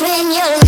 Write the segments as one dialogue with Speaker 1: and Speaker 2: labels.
Speaker 1: when you're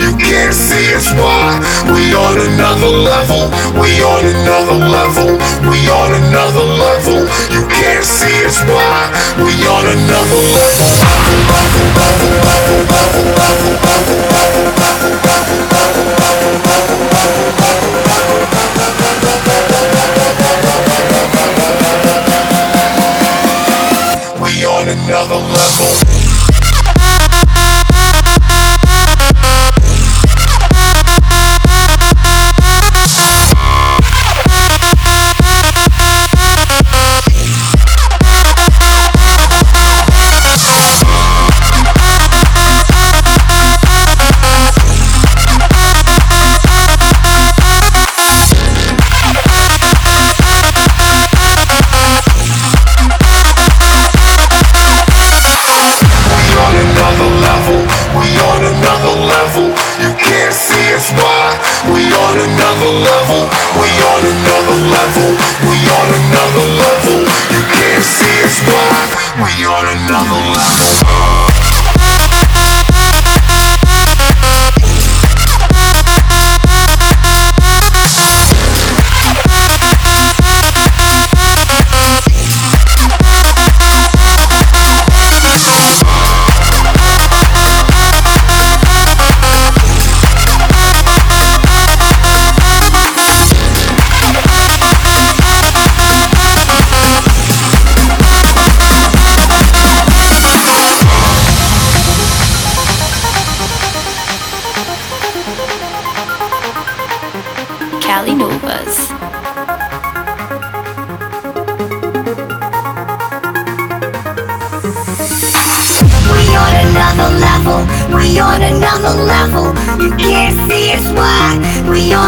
Speaker 1: You can't see us why we on another level. We on another level. We on another level. You can't see us why we on another level. We on another level.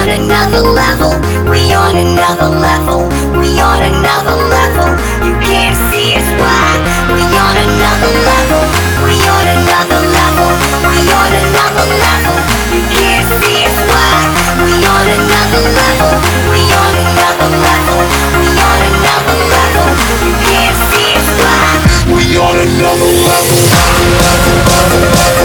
Speaker 1: on another level, we on another level, we on another level.
Speaker 2: You can't see us why we on another level, we on another level, we on another level. You can't see us why we on another level, we on another level, we on another level. You can't see us why we on another level. level, level,
Speaker 3: level.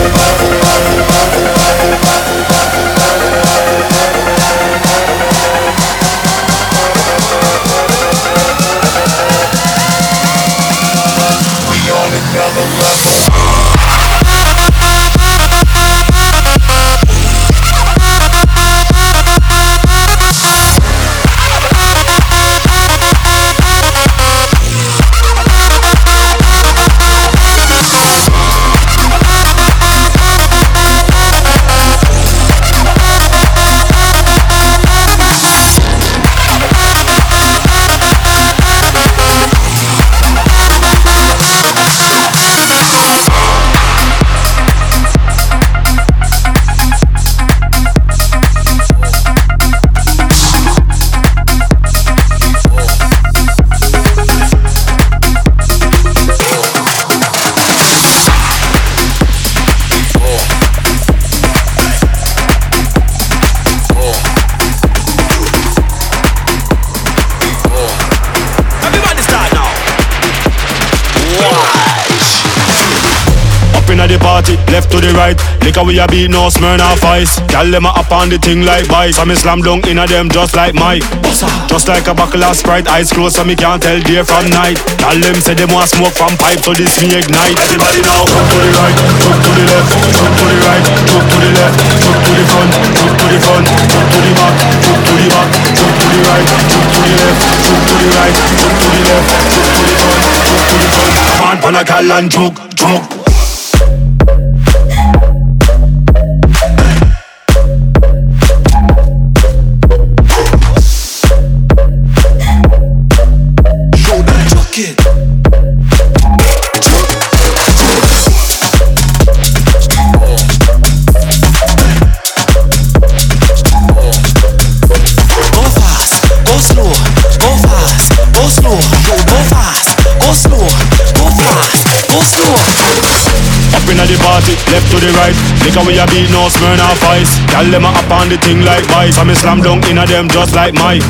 Speaker 3: The
Speaker 4: right. Liquor we a beat, no Smirnoff Ice. Gyal them a up on the thing like bice. So me slam dunk inna them just like Mike. Just like a buckle of Sprite, eyes closed so me can't tell day from night. Gyal them say them want smoke from pipe, so this me ignite. Everybody now, jump to the right, jump to the left, jump to the right, jump to the left, jump to the front, jump to the front, jump to the back, jump to the back, jump to the right, jump to the left, jump to the right, jump to the left, jump to the front, jump to the front. On, pan a gal and choke, choke. Left to the right. Liquor we a beat, no Smirnoff Ice. Gyal them a up on the thing like vice. So me slam dunk inna them just like Mike.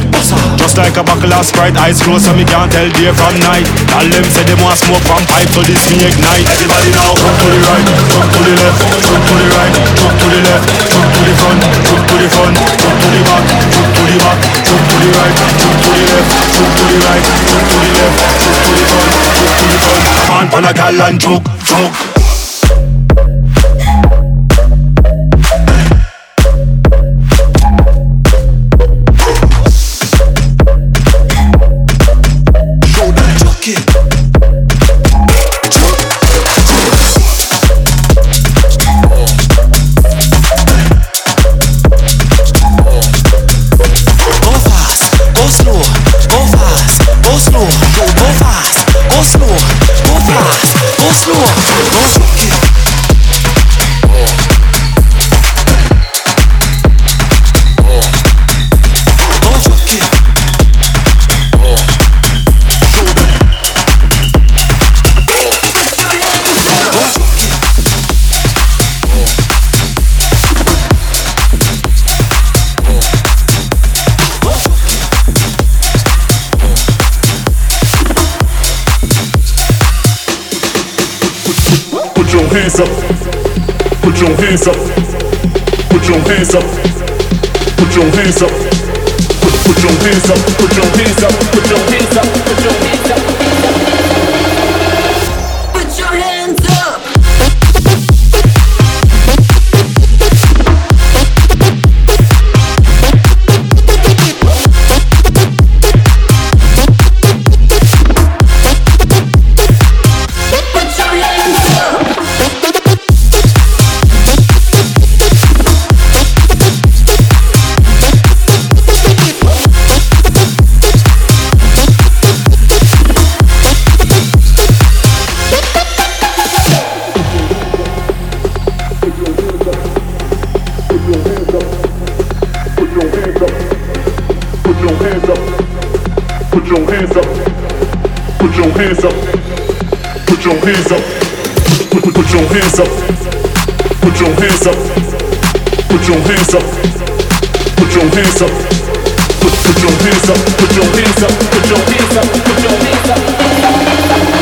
Speaker 4: Just like a buckle of Sprite, eyes closed so me can't tell day from night. Gyal them say them want smoke from pipe, so this me ignite. Everybody now, jump to the right, jump to the left, jump to the right, jump to the left, jump to the front, jump to the front, jump to the back, jump to the back, jump to the right, jump to the left, jump to the right, jump to the left, jump to the front, jump to the front. On, pan a gal and choke, choke.
Speaker 5: Hands up. Put your hands up. Put your hands up. Put your hands up. Put, put your hands up. Put your hands up. Put your hands up. Put your hands up. Hands up. Put your hands up. Put, put, put your hands up. Put your hands up. Put your hands up. Put your hands up. Put, put your hands up. Put your hands up. Put your hands up. Put your hands up.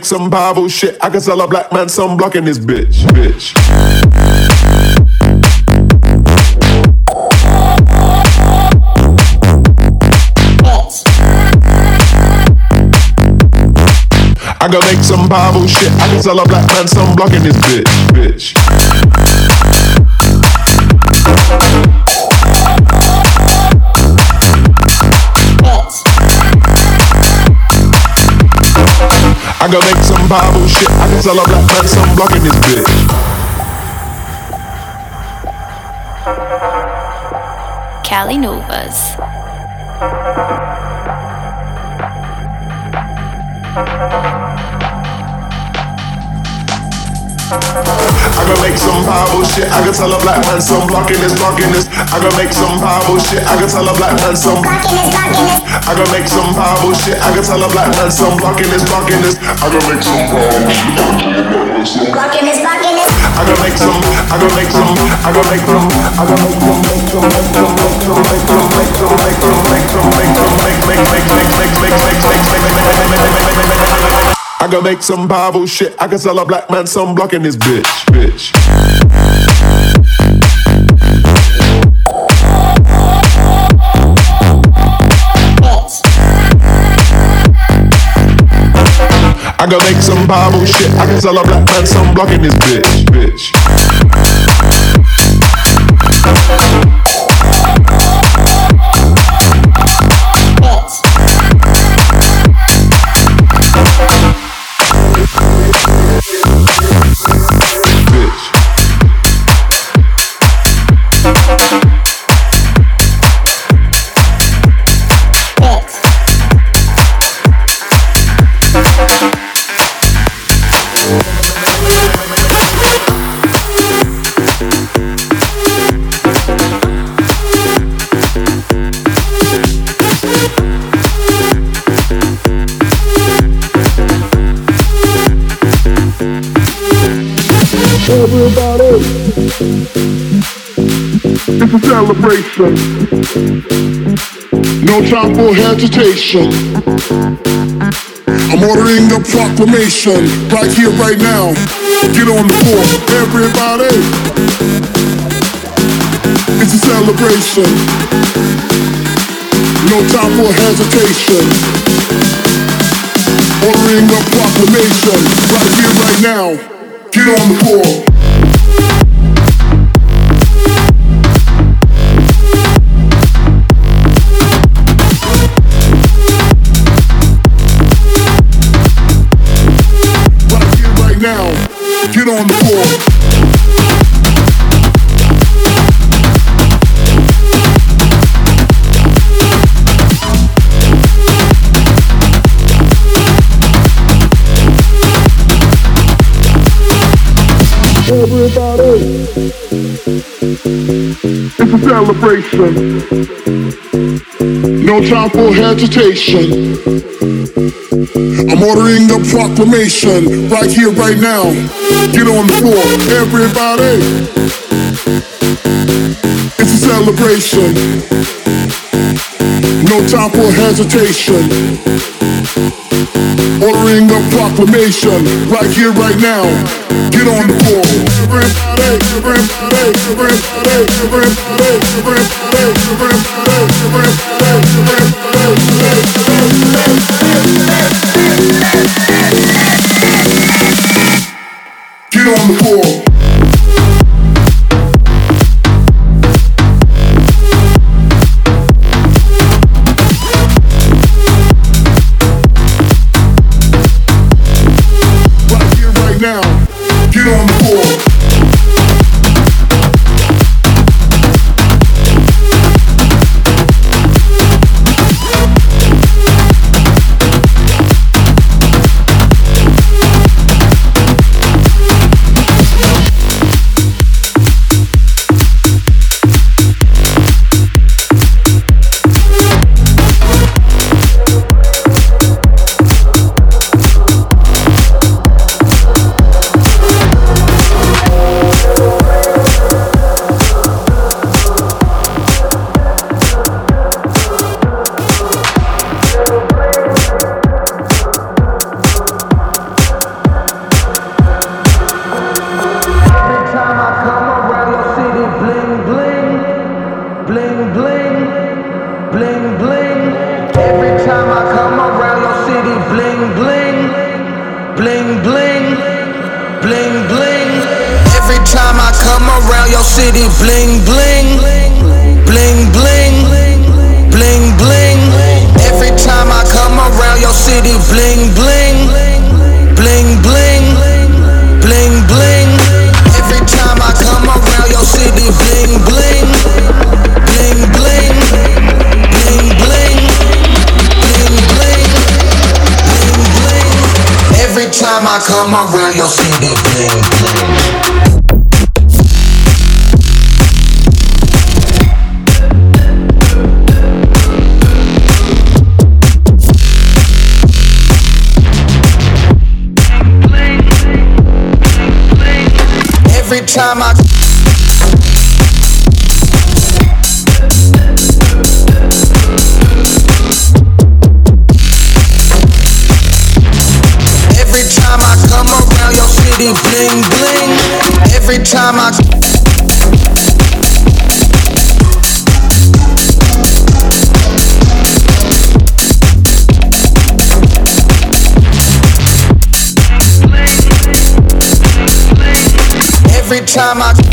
Speaker 6: Make some Bible shit. I can sell a black man some blocking this bitch, bitch. I gotta make some Bible shit. I can sell a black man some blocking this bitch, bitch. I gotta make some Bible shit. I can sell a black man some blocking this bitch.
Speaker 7: Cali Novas.
Speaker 6: I gotta make some Bible shit. I can tell a black man some blocking this, blocking this. I gotta make some Bible shit. I can tell a black man some.
Speaker 1: Blocking this, blocking this.
Speaker 6: I gotta make some Bible shit. I can tell a black man some blocking this, blocking this. I gotta make some Bible shit.
Speaker 1: Blocking this, blocking this.
Speaker 6: I gotta make some. I gotta make some. I gotta make some. I gotta make some. Make some. Make some. Make some. Make some. Make some. Make some. Make some. Make make make make make make make make make make I gotta make some Bible shit. I can sell a black man some blocking this bitch, bitch. I gotta make some Bible shit. I can sell a black man some blocking this bitch, bitch. Everybody, it's a celebration. No time for hesitation. I'm ordering a proclamation right here, right now. Get on the floor, everybody. It's a celebration. No time for hesitation. Ordering proclamation right here, right now. Get on the floor. Right here, right now. Get on the floor. It's a celebration. No time for hesitation. I'm ordering a proclamation right here, right now. Get on the floor, everybody. It's a celebration. No time for hesitation. Ordering a proclamation right here, right now. Get on the floor. Everybody, everybody, everybody, everybody, everybody, everybody, Get on the floor.
Speaker 8: every time I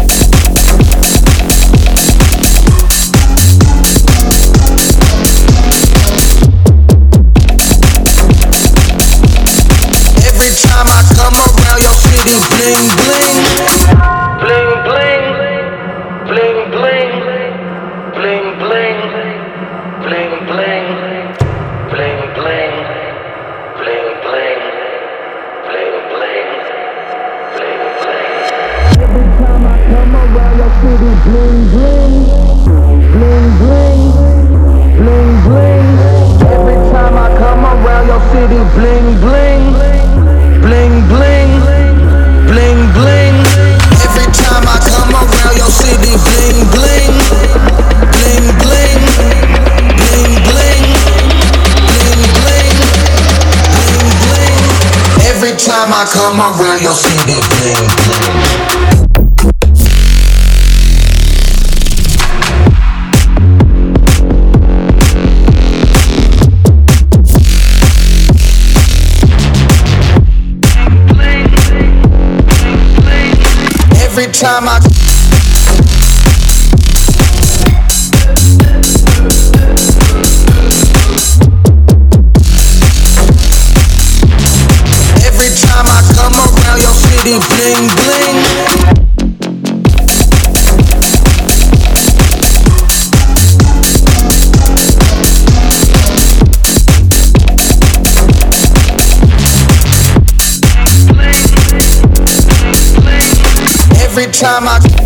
Speaker 8: I come around, you'll see me bling, bling. time I Every time I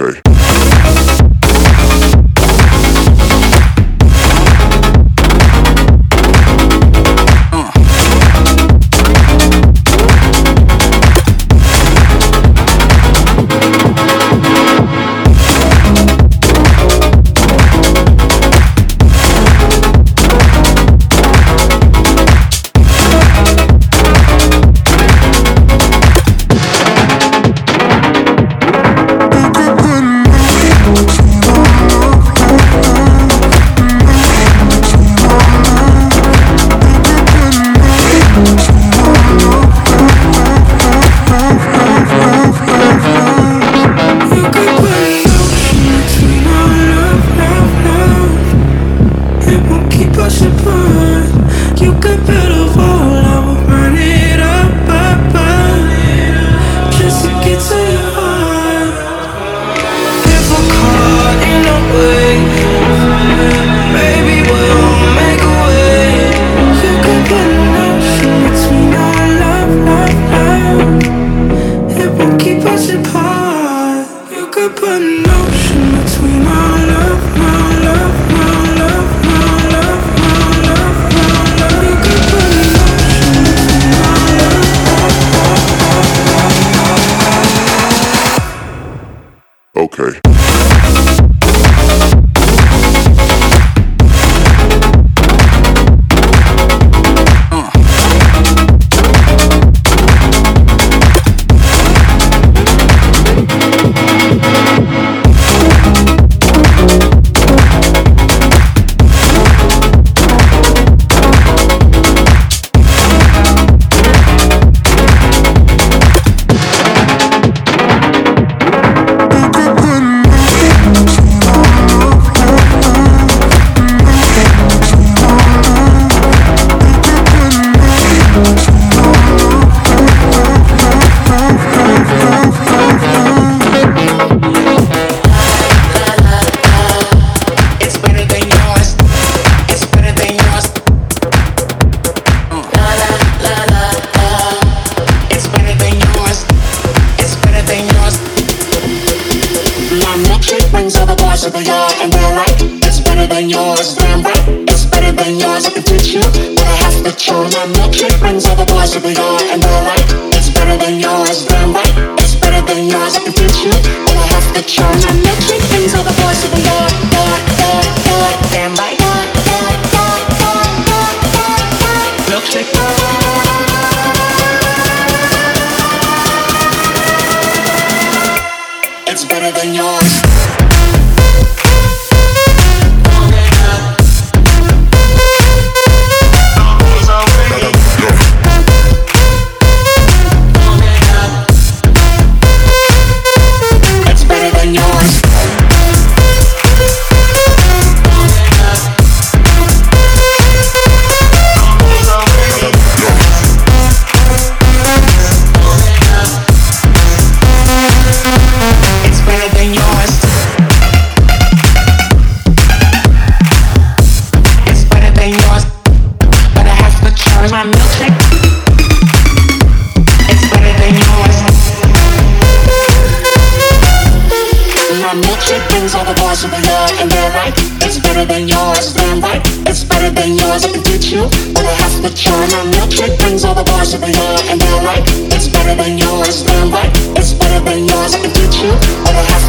Speaker 5: okay.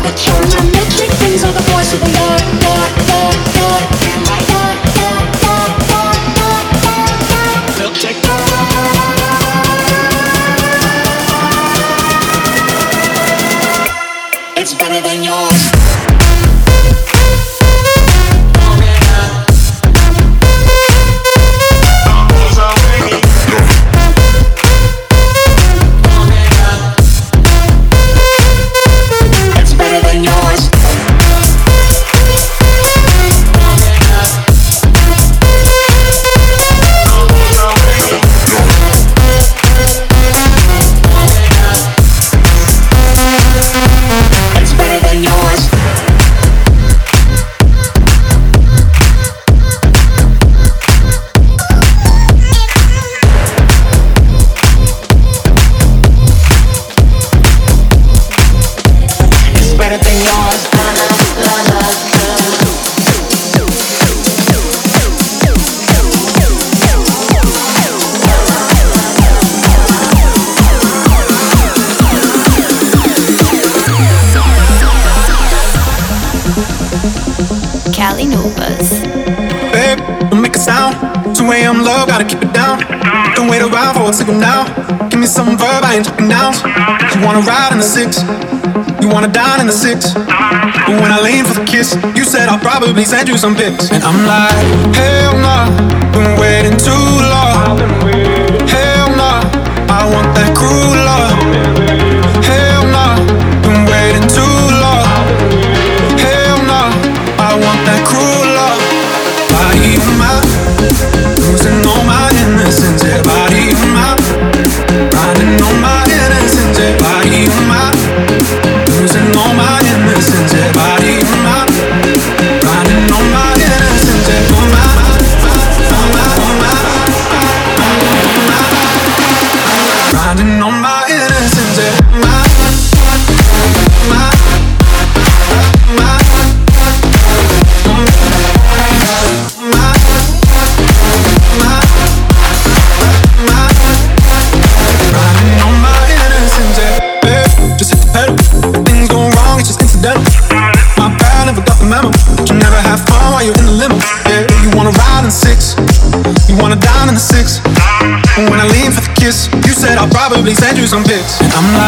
Speaker 8: the cure, my magic things are the voice of the
Speaker 9: Lord. send you some pics. And I'm like. probably send you some pics. And I'm like,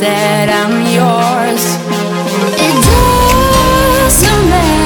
Speaker 9: that
Speaker 10: I'm
Speaker 11: yours. It doesn't matter